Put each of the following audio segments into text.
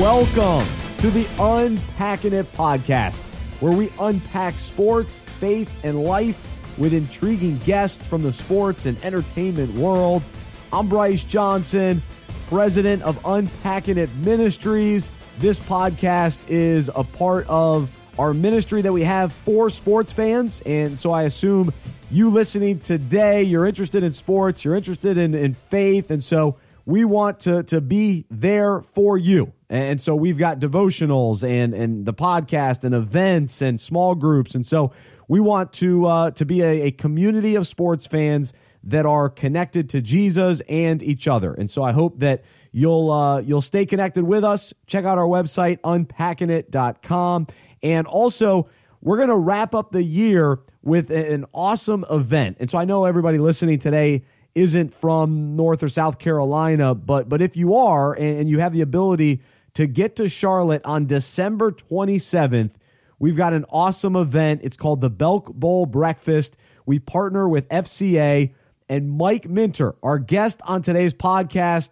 Welcome to the Unpacking It podcast, where we unpack sports, faith, and life with intriguing guests from the sports and entertainment world. I'm Bryce Johnson, president of Unpacking It Ministries. This podcast is a part of our ministry that we have for sports fans. And so I assume you listening today, you're interested in sports, you're interested in, in faith. And so we want to, to be there for you. And so we've got devotionals and, and the podcast and events and small groups. And so we want to, uh, to be a, a community of sports fans that are connected to Jesus and each other. And so I hope that you'll uh, you'll stay connected with us. Check out our website unpackingit.com and also we're going to wrap up the year with an awesome event. And so I know everybody listening today isn't from North or South Carolina, but but if you are and you have the ability to get to Charlotte on December 27th. We've got an awesome event. It's called the Belk Bowl Breakfast. We partner with FCA, and Mike Minter, our guest on today's podcast,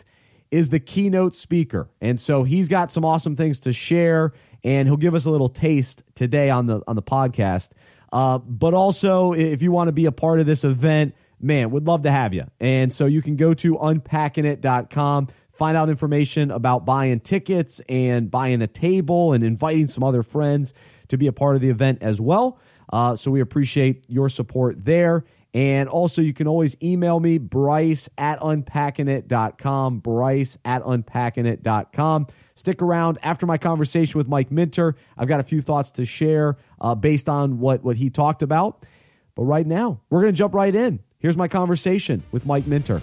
is the keynote speaker. And so he's got some awesome things to share, and he'll give us a little taste today on the on the podcast. Uh, but also, if you want to be a part of this event, man, would love to have you. And so you can go to unpackingit.com find out information about buying tickets and buying a table and inviting some other friends to be a part of the event as well. Uh, so we appreciate your support there. And also, you can always email me, Bryce at unpackingit.com, Bryce at unpackingit.com. Stick around after my conversation with Mike Minter. I've got a few thoughts to share uh, based on what, what he talked about. But right now, we're going to jump right in. Here's my conversation with Mike Minter.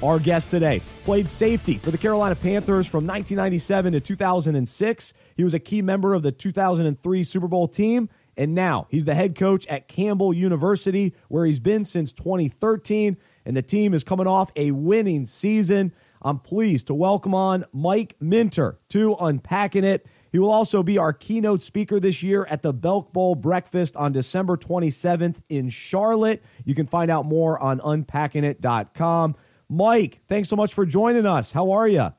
Our guest today played safety for the Carolina Panthers from 1997 to 2006. He was a key member of the 2003 Super Bowl team, and now he's the head coach at Campbell University, where he's been since 2013. And the team is coming off a winning season. I'm pleased to welcome on Mike Minter to Unpacking It. He will also be our keynote speaker this year at the Belk Bowl Breakfast on December 27th in Charlotte. You can find out more on unpackingit.com. Mike, thanks so much for joining us. How are you?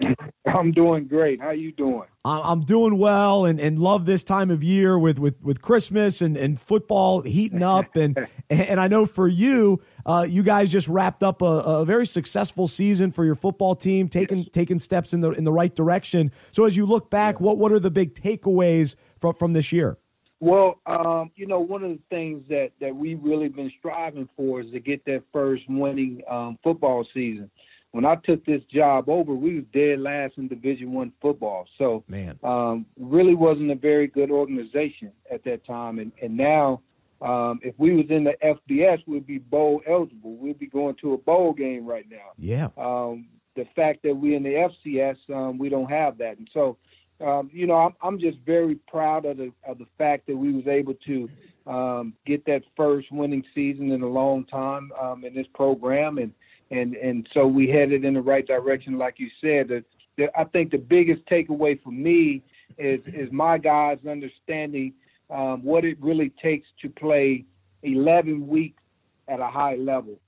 I'm doing great. How you doing? I'm doing well and, and love this time of year with, with, with Christmas and, and football heating up. And and I know for you, uh, you guys just wrapped up a, a, very successful season for your football team, taking yes. taking steps in the in the right direction. So as you look back, what what are the big takeaways from from this year? Well, um, you know, one of the things that, that we've really been striving for is to get that first winning um, football season. When I took this job over, we was dead last in Division One football. So, man, um, really wasn't a very good organization at that time. And and now, um, if we was in the FBS, we'd be bowl eligible. We'd be going to a bowl game right now. Yeah. Um, the fact that we in the FCS, um, we don't have that, and so um, you know, I'm, I'm just very proud of the of the fact that we was able to um, get that first winning season in a long time um, in this program, and and and so we headed in the right direction, like you said. The, the, I think the biggest takeaway for me is is my guys understanding um, what it really takes to play 11 weeks at a high level.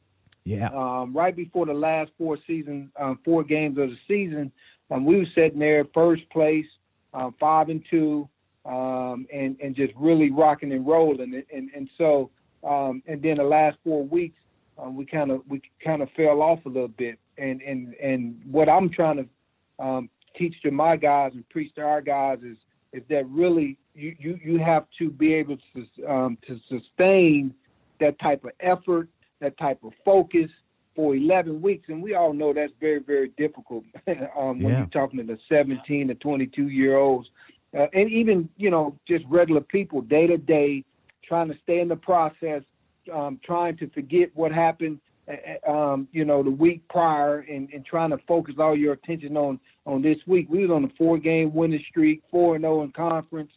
Yeah. Um, right before the last four season, um, four games of the season, um, we were sitting there first place, um, five and two, um, and and just really rocking and rolling. And and, and so um, and then the last four weeks, um, we kind of we kind of fell off a little bit. And and and what I'm trying to um, teach to my guys and preach to our guys is is that really you you you have to be able to um, to sustain that type of effort, that type of focus, for 11 weeks, and we all know that's very, very difficult um, when you're talking to the 17 to 22 year olds, uh, and even you know just regular people day to day, trying to stay in the process, um, trying to forget what happened, uh, uh, um, you know, the week prior, and, and trying to focus all your attention on on this week. We was on a four game winning streak, four and zero oh in conference,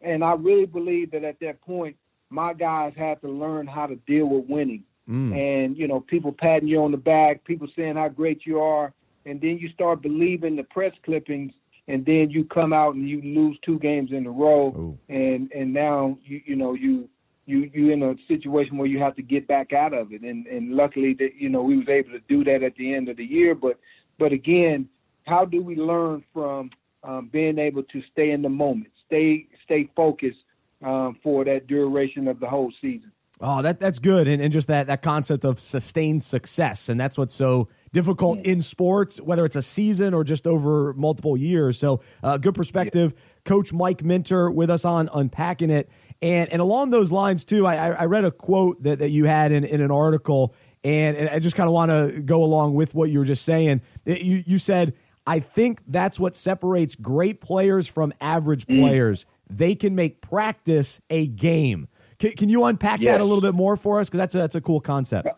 and I really believe that at that point, my guys had to learn how to deal with winning mm. and you know people patting you on the back, people saying how great you are, and then you start believing the press clippings, and then you come out and you lose two games in a row, Ooh. and and now you you know you you you in a situation where you have to get back out of it, and and luckily that you know we was able to do that at the end of the year, but but again, how do we learn from um, being able to stay in the moment, stay stay focused um, for that duration of the whole season? Oh, that that's good, and, and just that that concept of sustained success, and that's what's so difficult in sports, whether it's a season or just over multiple years. So, uh, good perspective, yeah. Coach Mike Minter with us on unpacking it, and and along those lines too. I I read a quote that that you had in in an article, and, and I just kind of want to go along with what you were just saying. You you said. I think that's what separates great players from average mm. players. They can make practice a game. Can, can you unpack yes. that a little bit more for us? Because that's a, that's a cool concept.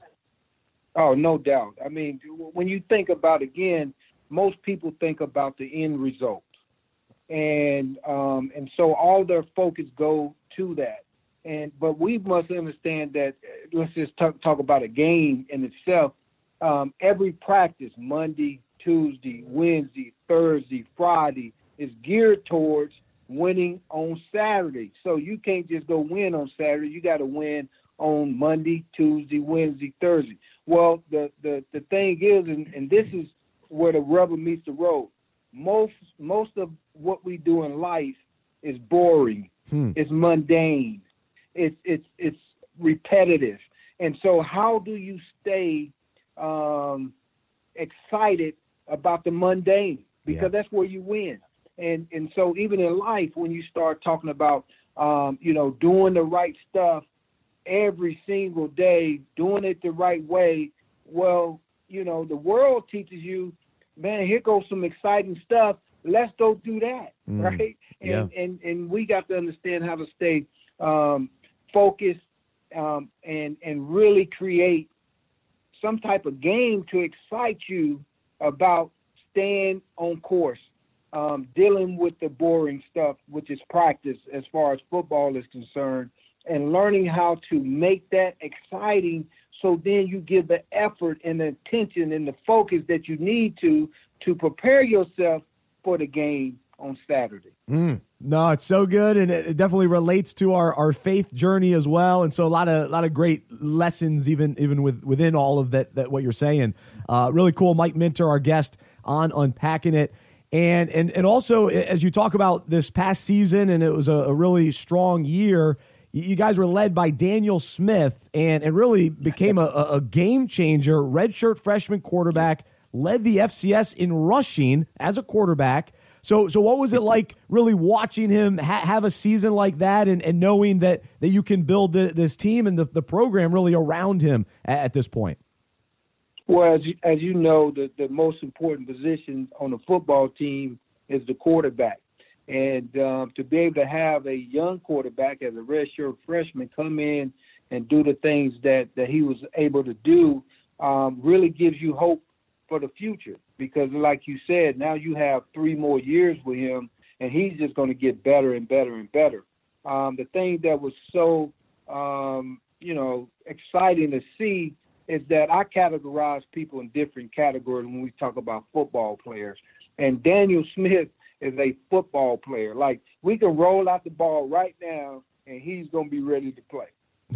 Oh, no doubt. I mean, when you think about again, most people think about the end result, and um, and so all their focus go to that. And but we must understand that. Let's just talk, talk about a game in itself. Um, every practice, Monday, Tuesday, Wednesday, Thursday, Friday, is geared towards winning on Saturday. So you can't just go win on Saturday. You got to win on Monday, Tuesday, Wednesday, Thursday. Well, the the the thing is, and, and this is where the rubber meets the road. Most most of what we do in life is boring. Hmm. It's mundane. It's it's it's repetitive. And so, how do you stay um, excited about the mundane? Because yeah. that's where you win and and so even in life, when you start talking about um, you know doing the right stuff every single day, doing it the right way, well, you know the world teaches you, man, here goes some exciting stuff. Let's go do that, mm, right? And, yeah. and and we got to understand how to stay um, focused um, and and really create some type of game to excite you about staying on course um, dealing with the boring stuff, which is practice as far as football is concerned, and learning how to make that exciting so then you give the effort and the attention and the focus that you need to to prepare yourself for the game on Saturday. Mm. No, it's so good, and it definitely relates to our, our faith journey as well. And so a lot of a lot of great lessons, even even with within all of that that what you're saying. Uh, really cool, Mike Minter, our guest on unpacking it. And, and, and also, as you talk about this past season, and it was a, a really strong year, you guys were led by Daniel Smith and, and really became a, a game changer, redshirt freshman quarterback, led the FCS in rushing as a quarterback. So, so what was it like really watching him ha- have a season like that and, and knowing that, that you can build the, this team and the, the program really around him at, at this point? Well, as you, as you know, the, the most important position on a football team is the quarterback. And um, to be able to have a young quarterback as a redshirt freshman come in and do the things that, that he was able to do um, really gives you hope for the future. Because, like you said, now you have three more years with him, and he's just going to get better and better and better. Um, the thing that was so, um, you know, exciting to see is that I categorize people in different categories when we talk about football players. And Daniel Smith is a football player. Like we can roll out the ball right now and he's going to be ready to play.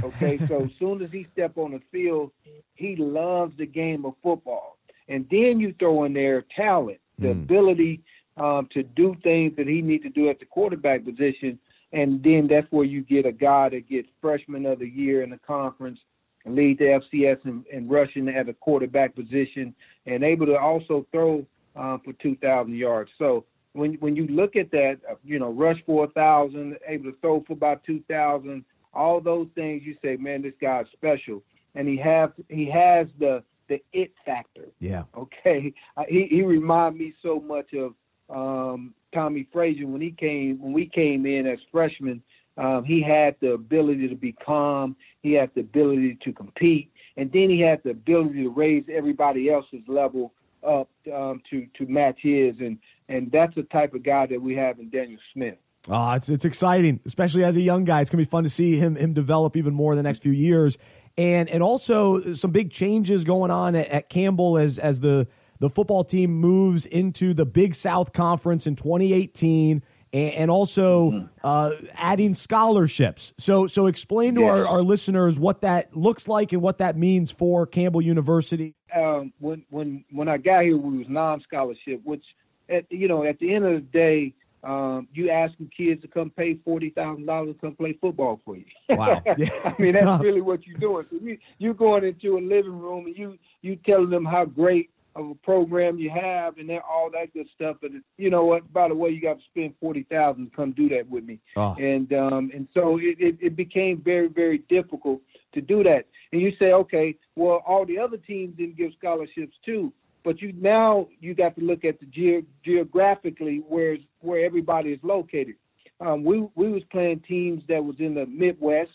Okay, so as soon as he step on the field, he loves the game of football. And then you throw in there talent, the mm. ability um, to do things that he needs to do at the quarterback position. And then that's where you get a guy that gets freshman of the year in the conference and lead the FCS in, in rushing at a quarterback position, and able to also throw uh, for 2,000 yards. So when when you look at that, uh, you know, rush for a thousand, able to throw for about 2,000, all those things, you say, man, this guy's special, and he has he has the the it factor. Yeah. Okay. Uh, he he remind me so much of um, Tommie Frazier when he came when we came in as freshmen um, he had the ability to be calm. He had the ability to compete, and then he had the ability to raise everybody else's level up um, to to match his. And and that's the type of guy that we have in Daniel Smith. Oh, it's it's exciting, especially as a young guy. It's gonna be fun to see him him develop even more in the next few years, and and also some big changes going on at, at Campbell as as the the football team moves into the Big South Conference in 2018 and, and also mm-hmm. uh, adding scholarships. So, so explain to yeah. our, our listeners what that looks like and what that means for Campbell University. Um, when when when I got here, we was non-scholarship, which at you know at the end of the day, um, you asking kids to come pay forty thousand dollars to come play football for you. Wow! Yeah, I mean that's tough. really what you're doing. So you you going into a living room and you you telling them how great of a program you have and all that good stuff. But you know what? By the way, you got to spend forty thousand to come do that with me. Oh. And um, and so it, it, it became very very difficult to do that. And you say, okay, well, all the other teams didn't give scholarships too. But you now you got to look at the ge- geographically where where everybody is located. Um, we we was playing teams that was in the Midwest,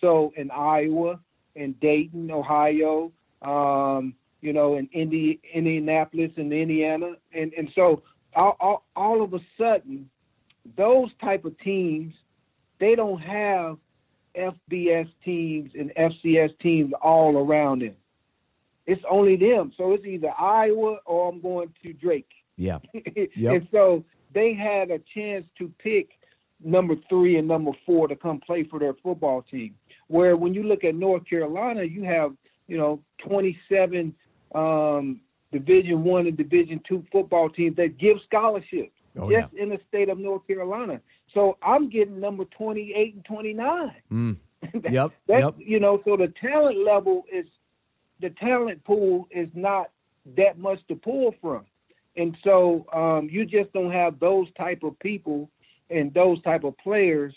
so in Iowa, in Dayton, Ohio, um, you know, in Indi- Indianapolis and Indiana, and and so all, all, all of a sudden, those type of teams, they don't have FBS teams and FCS teams all around them. It's only them. So it's either Iowa or I'm going to Drake. Yeah. yep. and so they had a chance to pick number three and number four to come play for their football team. Where when you look at North Carolina, you have you know 27 um, Division One and Division Two football teams that give scholarships oh, just yeah. in the state of North Carolina. So I'm getting number 28 and 29. Mm. that, yep. That's, yep. You know, so the talent level is the talent pool is not that much to pull from, and so um, you just don't have those type of people and those type of players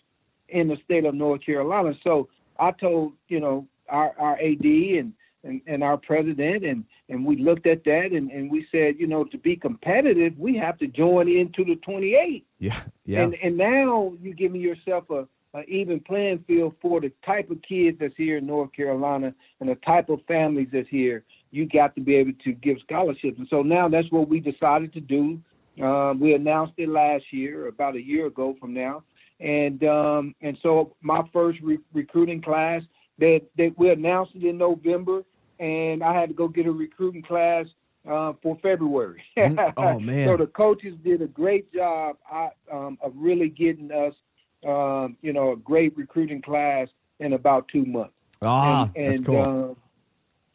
in the state of North Carolina. So I told you know our our AD and and, and our president and and we looked at that and, and we said you know to be competitive we have to join into the 28 yeah yeah. And and now you're giving yourself a, a even playing field for the type of kids that's here in north carolina and the type of families that's here you got to be able to give scholarships and so now that's what we decided to do um, we announced it last year about a year ago from now and um, and so my first re- recruiting class that that we announced it in november and I had to go get a recruiting class uh, for February. Mm, oh man! so the coaches did a great job I, um, of really getting us, um, you know, a great recruiting class in about two months. Ah, and, and, that's cool. Uh,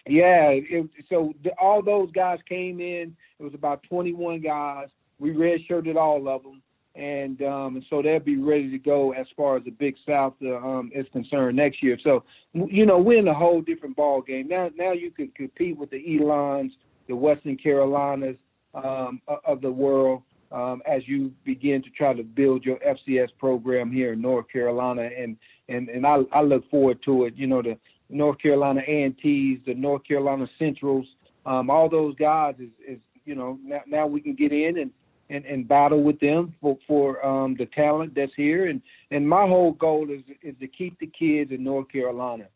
yeah, it, so the, all those guys came in. It was about 21 guys. We redshirted all of them and um, and so they'll be ready to go as far as the Big South uh, um, is concerned next year. So you know we're in a whole different ball game now. Now you can compete with the Elons, the Western Carolinas um, of the world um, as you begin to try to build your FCS program here in North Carolina, and and and I, I look forward to it. You know the North Carolina A&Ts, the North Carolina Centrals, um, all those guys is, is you know now, now we can get in and and, and battle with them for, for um, the talent that's here. And, and my whole goal is, is to keep the kids in North Carolina.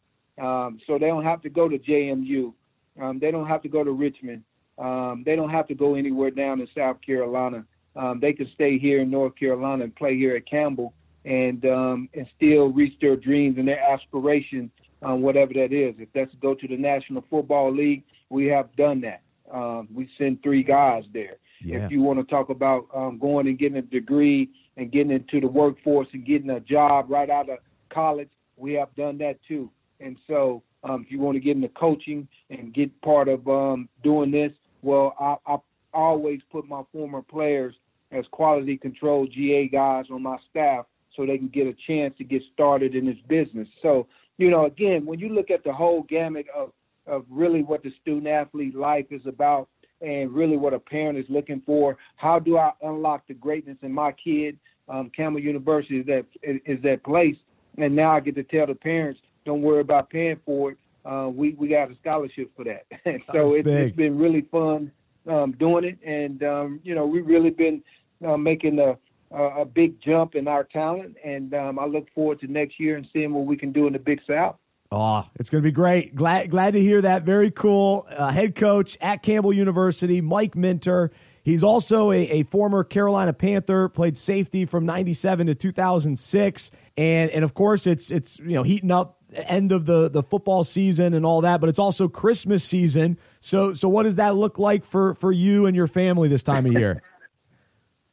Um, so they don't have to go to JMU. Um, they don't have to go to Richmond. Um, they don't have to go anywhere down in South Carolina. Um, they can stay here in North Carolina and play here at Campbell and um, and still reach their dreams and their aspirations, um, whatever that is. If that's to go to the National Football League, we have done that. Um, we send three guys there. Yeah. If you want to talk about um, going and getting a degree and getting into the workforce and getting a job right out of college, we have done that too. And so, um, if you want to get into coaching and get part of um, doing this, well, I, I always put my former players as quality control GA guys on my staff so they can get a chance to get started in this business. So, you know, again, when you look at the whole gamut of of really what the student athlete life is about, and really what a parent is looking for. How do I unlock the greatness in my kid? Um, Campbell University is that is that place, and now I get to tell the parents, don't worry about paying for it. Uh, we we got a scholarship for that, so it's, it's been really fun um, doing it, and um, you know we've really been uh, making a a big jump in our talent, and um, I look forward to next year and seeing what we can do in the Big South. Oh, it's going to be great. Glad glad to hear that. Very cool. Uh, head coach at Campbell University, Mike Minter. He's also a, a former Carolina Panther, played safety from 97 to 2006. And and of course it's it's you know heating up end of the the football season and all that, but it's also Christmas season. So so what does that look like for for you and your family this time of year?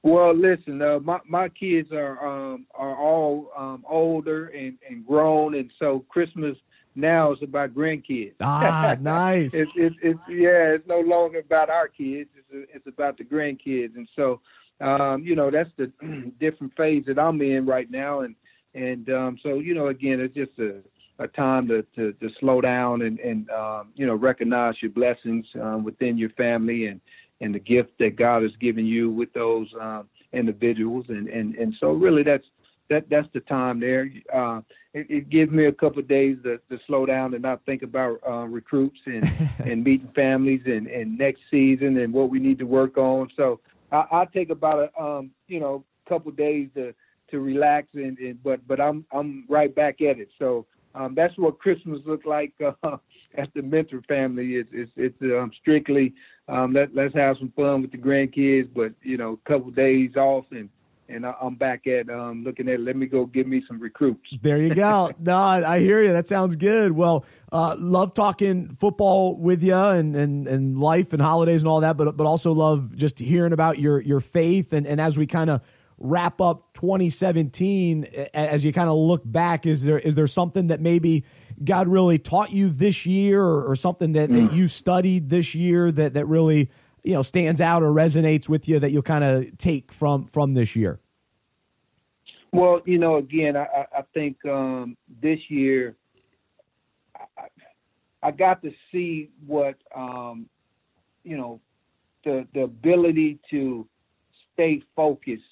Well, listen, uh, my my kids are um, are all um, older and, and grown, and so Christmas now is about grandkids. Ah, nice. it's, it's, it's yeah, it's no longer about our kids. It's it's about the grandkids, and so um, you know that's the different phase that I'm in right now, and and um, so you know again, it's just a a time to, to, to slow down and, and um, you know recognize your blessings um, within your family and and the gift that God has given you with those um, individuals and, and and so really that's that that's the time there. Uh, it, it gives me a couple of days to, to slow down and not think about uh, recruits and and meeting families and and next season and what we need to work on. So I, I take about a um, you know couple of days to to relax and, and but but I'm I'm right back at it. So um, that's what Christmas looked like uh, at the Minter family. It's it's, it's um, strictly um, let let's have some fun with the grandkids, but you know, a couple days off and and I'm back at um, looking at let me go give me some recruits. There you go. no, I hear you. That sounds good. Well, uh, love talking football with you and, and, and life and holidays and all that, but but also love just hearing about your your faith and, and as we kind of wrap up 2017 as you kind of look back is there is there something that maybe god really taught you this year or, or something that, mm. that you studied this year that that really you know stands out or resonates with you that you'll kind of take from from this year well you know again i i think um this year I, I got to see what um you know the the ability to stay focused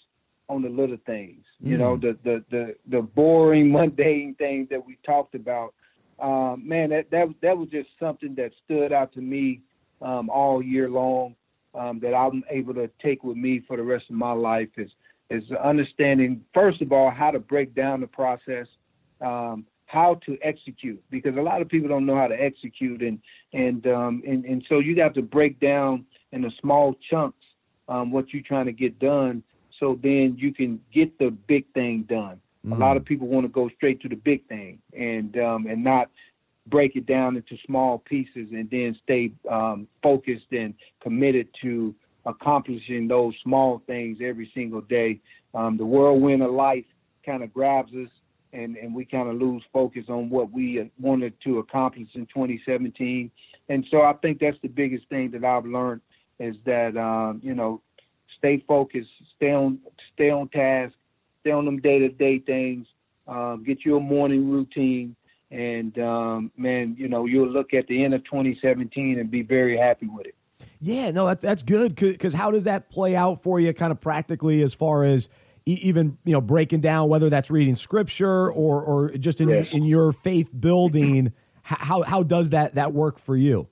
on the little things. Mm. You know, mm. the, the the the boring, mundane things that we talked about. Um, man, that that that was just something that stood out to me um, all year long. Um, that I'm able to take with me for the rest of my life is is understanding first of all how to break down the process, um, how to execute because a lot of people don't know how to execute and and um, and, and so you got to break down in the small chunks um, what you're trying to get done so then you can get the big thing done. Mm. A lot of mm. people want to go straight to the big thing and um, and not break it down into small pieces and then stay um, focused and committed to accomplishing those small things every single day. Um, the whirlwind of life kind of grabs us and, and we kind of lose focus on what we wanted to accomplish in 2017. And so I think that's the biggest thing that I've learned is that, um, you know, stay focused, stay on stay on task, stay on them day to day things, um, get you a morning routine, and um, man, you know you'll look at the end of 2017 and be very happy with it. Yeah, no, that's that's good because how does that play out for you, kind of practically, as far as even you know breaking down whether that's reading scripture or or just in yes. in your faith building. how how does that that work for you?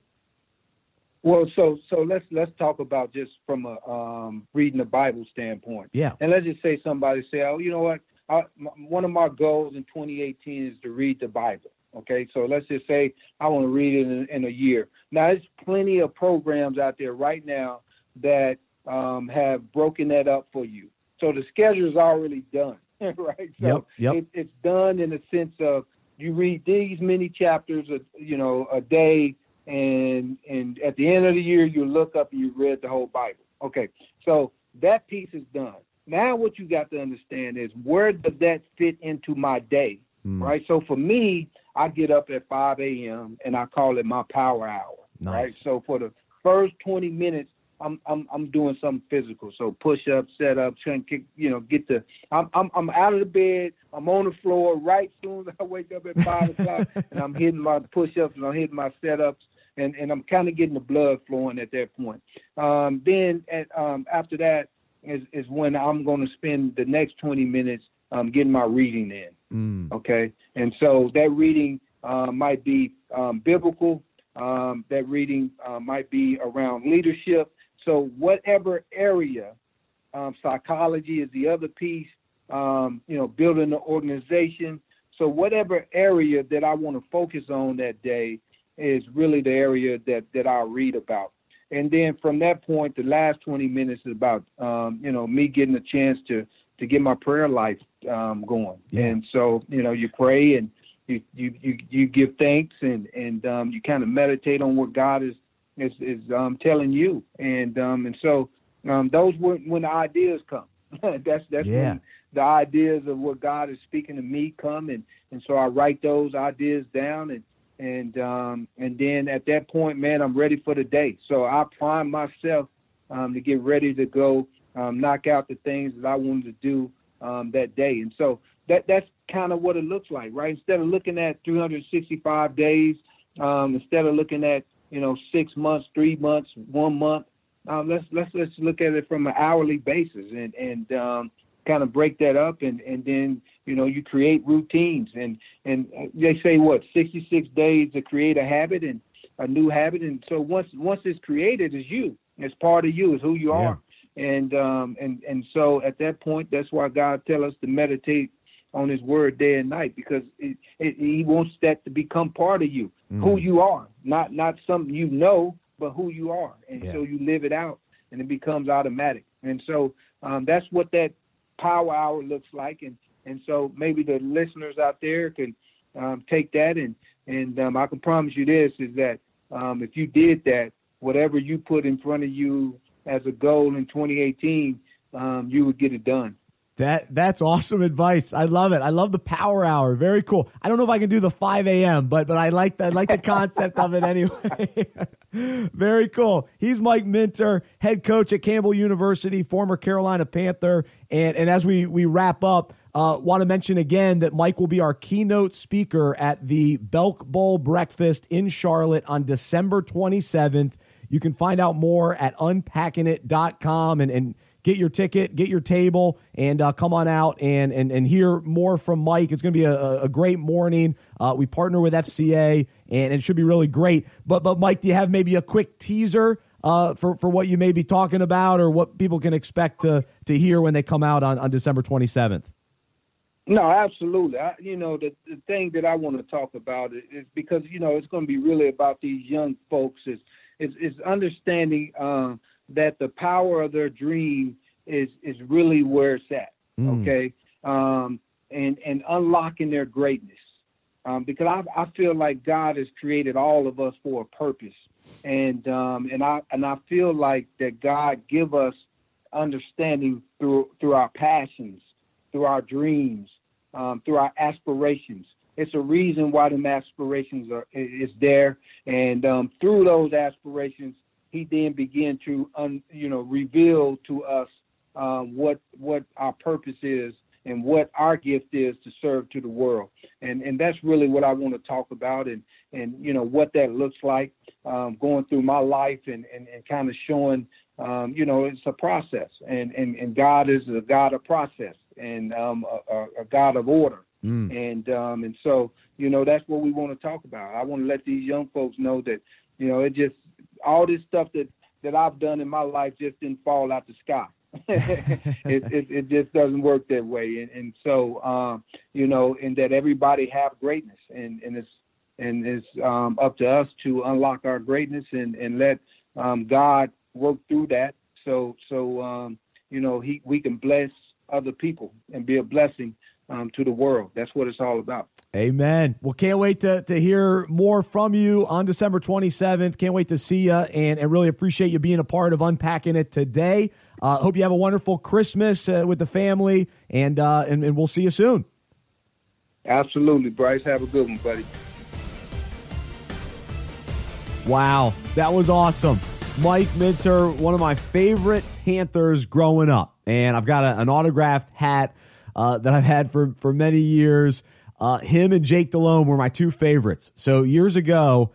Well, so so let's let's talk about just from a um, reading the Bible standpoint. Yeah. And let's just say somebody say, oh, you know what? I, my, one of my goals in 2018 is to read the Bible. Okay, so let's just say I want to read it in, in a year. Now, there's plenty of programs out there right now that um, have broken that up for you. So the schedule is already done, right? So yep, yep. It, it's done in the sense of you read these many chapters, a, you know, a day and and at the end of the year you look up and you read the whole Bible. Okay, so that piece is done. Now what you got to understand is where does that fit into my day, mm. right? So for me, I get up at 5 a.m. and I call it my power hour, nice. right? So for the first 20 minutes, I'm I'm I'm doing something physical. So push up, set up, trying to kick, you know, get the I'm I'm I'm out of the bed, I'm on the floor right soon as I wake up at five o'clock and I'm hitting my push ups and I'm hitting my set ups and and I'm kind of getting the blood flowing at that point. Um, then at, um, after that is is when I'm going to spend the next 20 minutes um, getting my reading in. Mm. Okay, and so that reading uh, might be um, biblical. Um, that reading uh, might be around leadership. So whatever area, um, psychology is the other piece. you know, building the organization. So whatever area that I want to focus on that day, is really the area that that I'll read about. And then from that point, the last 20 minutes is about um, you know me getting a chance to to get my prayer life um, going. Yeah. And so you know you pray and you you you, you give thanks and and um, you kind of meditate on what God is is is um, telling you. And um, and so um, those when when the ideas come. that's that's yeah. when the ideas of what God is speaking to me come, and and so I write those ideas down, and and um, and then at that point, man, I'm ready for the day. So I prime myself um, to get ready to go um, knock out the things that I wanted to do um, that day, and so that that's kind of what it looks like, right? Instead of looking at 365 days, um, instead of looking at you know six months, three months, one month, um, let's let's let's look at it from an hourly basis and and kind of break that up and and then you know you create routines and and they say what 66 days to create a habit and a new habit and so once once it's created it's you it's part of you it's who you are and um and and so at that point that's why God tell us to meditate on his word day and night because it, it, he wants that to become part of you mm. who you are not not something you know but who you are. And yeah. so you live it out and it becomes automatic. And so um, that's what that power hour looks like. And, and so maybe the listeners out there can um, take that and, and um, I can promise you this is that um, if you did that, whatever you put in front of you as a goal in 2018, um, you would get it done. That that's awesome advice. I love it. I love the power hour. Very cool. I don't know if I can do the five a.m., but but I like. I like the concept of it anyway. Very cool. He's Mike Minter, head coach at Campbell University, former Carolina Panther. And and as we we wrap up, uh, want to mention again that Mike will be our keynote speaker at the Belk Bowl breakfast in Charlotte on December twenty seventh. You can find out more at unpackingit.com and and get your ticket, get your table, and uh, come on out and, and, and hear more from Mike. It's going to be a, a great morning. Uh, we partner with FCA, and it should be really great. But, but Mike, do you have maybe a quick teaser uh, for, for what you may be talking about or what people can expect to, to hear when they come out on, on December 27th? No, absolutely. I, you know, the, the thing that I want to talk about is because, you know, it's going to be really about these young folks is, is, is understanding uh, – that the power of their dream is is really where it's at. Mm. Okay, um, and and unlocking their greatness, um, because I I feel like God has created all of us for a purpose, and um, and I and I feel like that God give us understanding through through our passions, through our dreams, um, through our aspirations. It's a reason why the aspirations are is there, and um, through those aspirations, he then began to un, you know reveal to us um, what what our purpose is and what our gift is to serve to the world. And and that's really what I want to talk about and and you know what that looks like um, going through my life and and, and kind of showing um, you know it's a process. And, and and God is a God of process and um, a, a, God of order. Mm. and um, and so you know that's what we want to talk about. I want to let these young folks know that you know it just all this stuff that that I've done in my life just didn't fall out the sky. it, it, it just doesn't work that way, and, and so um, you know, and that everybody have greatness, and and it's and it's um, up to us to unlock our greatness and and let um, God work through that, so so um, you know he we can bless other people and be a blessing um, to the world. That's what it's all about. Amen. Well, can't wait to, to hear more from you on December 27th. Can't wait to see you and, and really appreciate you being a part of Unpacking It today. Uh, hope you have a wonderful Christmas uh, with the family, and, uh, and, and we'll see you soon. Absolutely, Bryce. Have a good one, buddy. Wow, that was awesome. Mike Minter, one of my favorite Panthers growing up. And I've got a, an autographed hat uh, that I've had for, for many years. Uh, him and Jake Delhomme were my two favorites. So years ago,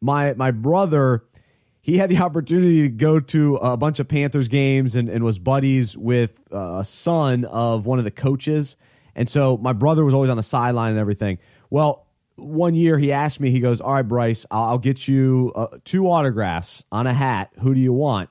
my my brother he had the opportunity to go to a bunch of Panthers games and, and was buddies with uh, a son of one of the coaches. And so my brother was always on the sideline and everything. Well, one year he asked me, he goes, All right, Bryce, I'll, I'll get you uh, two autographs on a hat. Who do you want?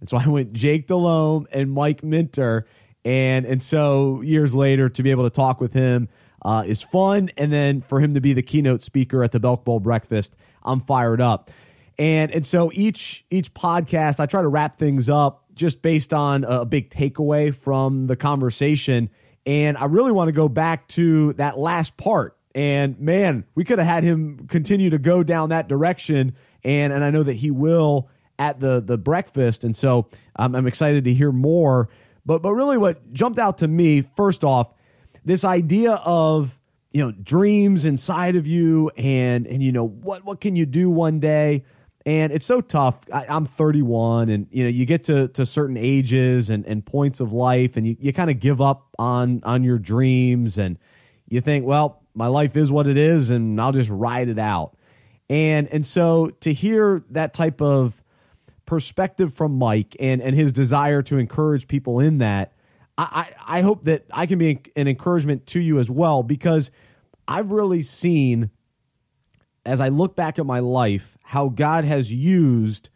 And so I went Jake Delhomme and Mike Minter. And, and so years later, to be able to talk with him, uh, is fun. And then for him to be the keynote speaker at the Belk Bowl breakfast, I'm fired up. And and so each each podcast, I try to wrap things up just based on a big takeaway from the conversation. And I really want to go back to that last part. And man, we could have had him continue to go down that direction. And and I know that he will at the the breakfast, and so um, I'm excited to hear more. But but really, what jumped out to me first off, this idea of you know dreams inside of you, and and you know what what can you do one day. And it's so tough. I, am 31, and you know you get to, to certain ages and, and points of life, and you, you kind of give up on on your dreams, and you think, well, my life is what it is, and I'll just ride it out. And and so to hear that type of perspective from Mike and and his desire to encourage people in that, I I, I hope that I can be an encouragement to you as well because I've really seen as I look back at my life how God has used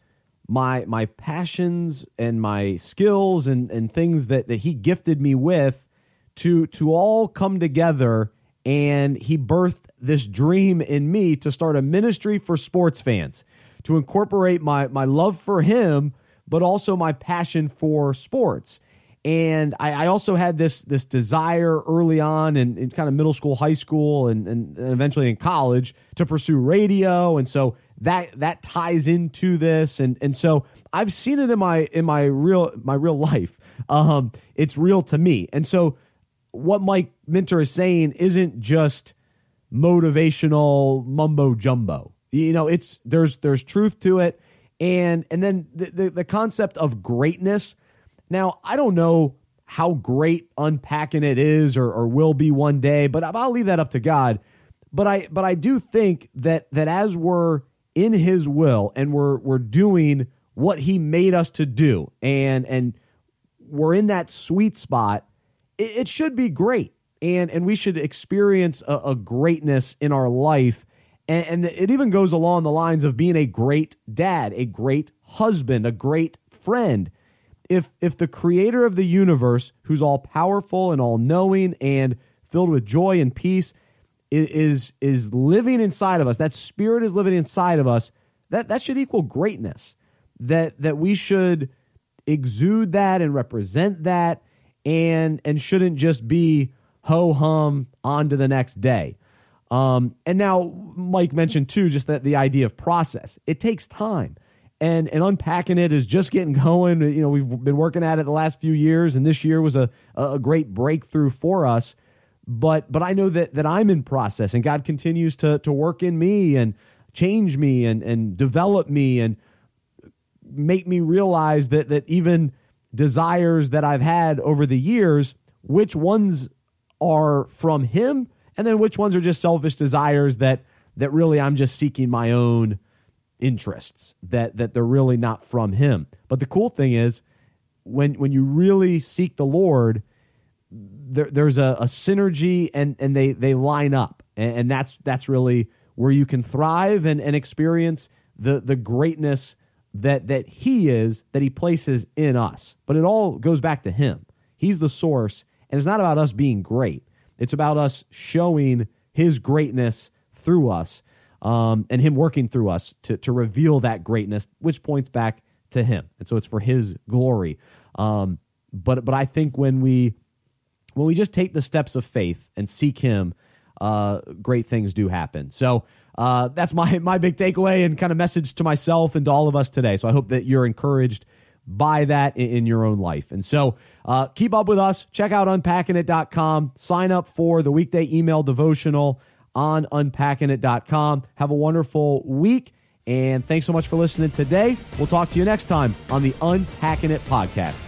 my my passions and my skills and, and things that, that he gifted me with to to all come together and he birthed this dream in me to start a ministry for sports fans to incorporate my my love for him but also my passion for sports and I, I, also had this this desire early on in, in kind of middle school, high school, and, and, eventually in college to pursue radio, and so that that ties into this, and and so I've seen it in my in my real my real life. Um, it's real to me, and so what Mike Minter is saying isn't just motivational mumbo jumbo. You know, it's there's there's truth to it, and and then the, the, the concept of greatness now, I don't know how great unpacking it is or, or will be one day, but I'll leave that up to God. But I but I do think that that as we're in his will and we're we're doing what he made us to do and and we're in that sweet spot, it, it should be great. And and we should experience a, a greatness in our life. And, and it even goes along the lines of being a great dad, a great husband, a great friend if if the creator of the universe, who's all powerful and all knowing and filled with joy and peace, is is living inside of us, that spirit is living inside of us, that that should equal greatness. That that we should exude that and represent that and and shouldn't just be ho hum on to the next day. Um, and now Mike mentioned too, just that the idea of process. It takes time and and unpacking it is just getting going. You know, we've been working at it the last few years, and this year was a a great breakthrough for us. But but I know that that I'm in process, and God continues to to work in me and change me and and develop me and make me realize that that even desires that I've had over the years, which ones are from Him, and then which ones are just selfish desires that that really I'm just seeking my own interests that that they're really not from him. But the cool thing is when when you really seek the Lord, there, there's a, a, synergy and and they they line up, and, and, that's that's really where you can thrive and, and experience the the greatness that that He is that He places in us. But it all goes back to Him. He's the source, and it's not about us being great. It's about us showing His greatness through us um, and him working through us to, to reveal that greatness, which points back to him. And so it's for his glory. Um, but but I think when we when we just take the steps of faith and seek him, uh, great things do happen. So uh, that's my my big takeaway and kind of message to myself and to all of us today. So I hope that you're encouraged by that in, in your own life. And so uh, keep up with us. Check out unpackingit.com. Sign up for the weekday email devotional on unpackingit.com. Have a wonderful week. And thanks so much for listening today. We'll talk to you next time on the Unpacking It podcast.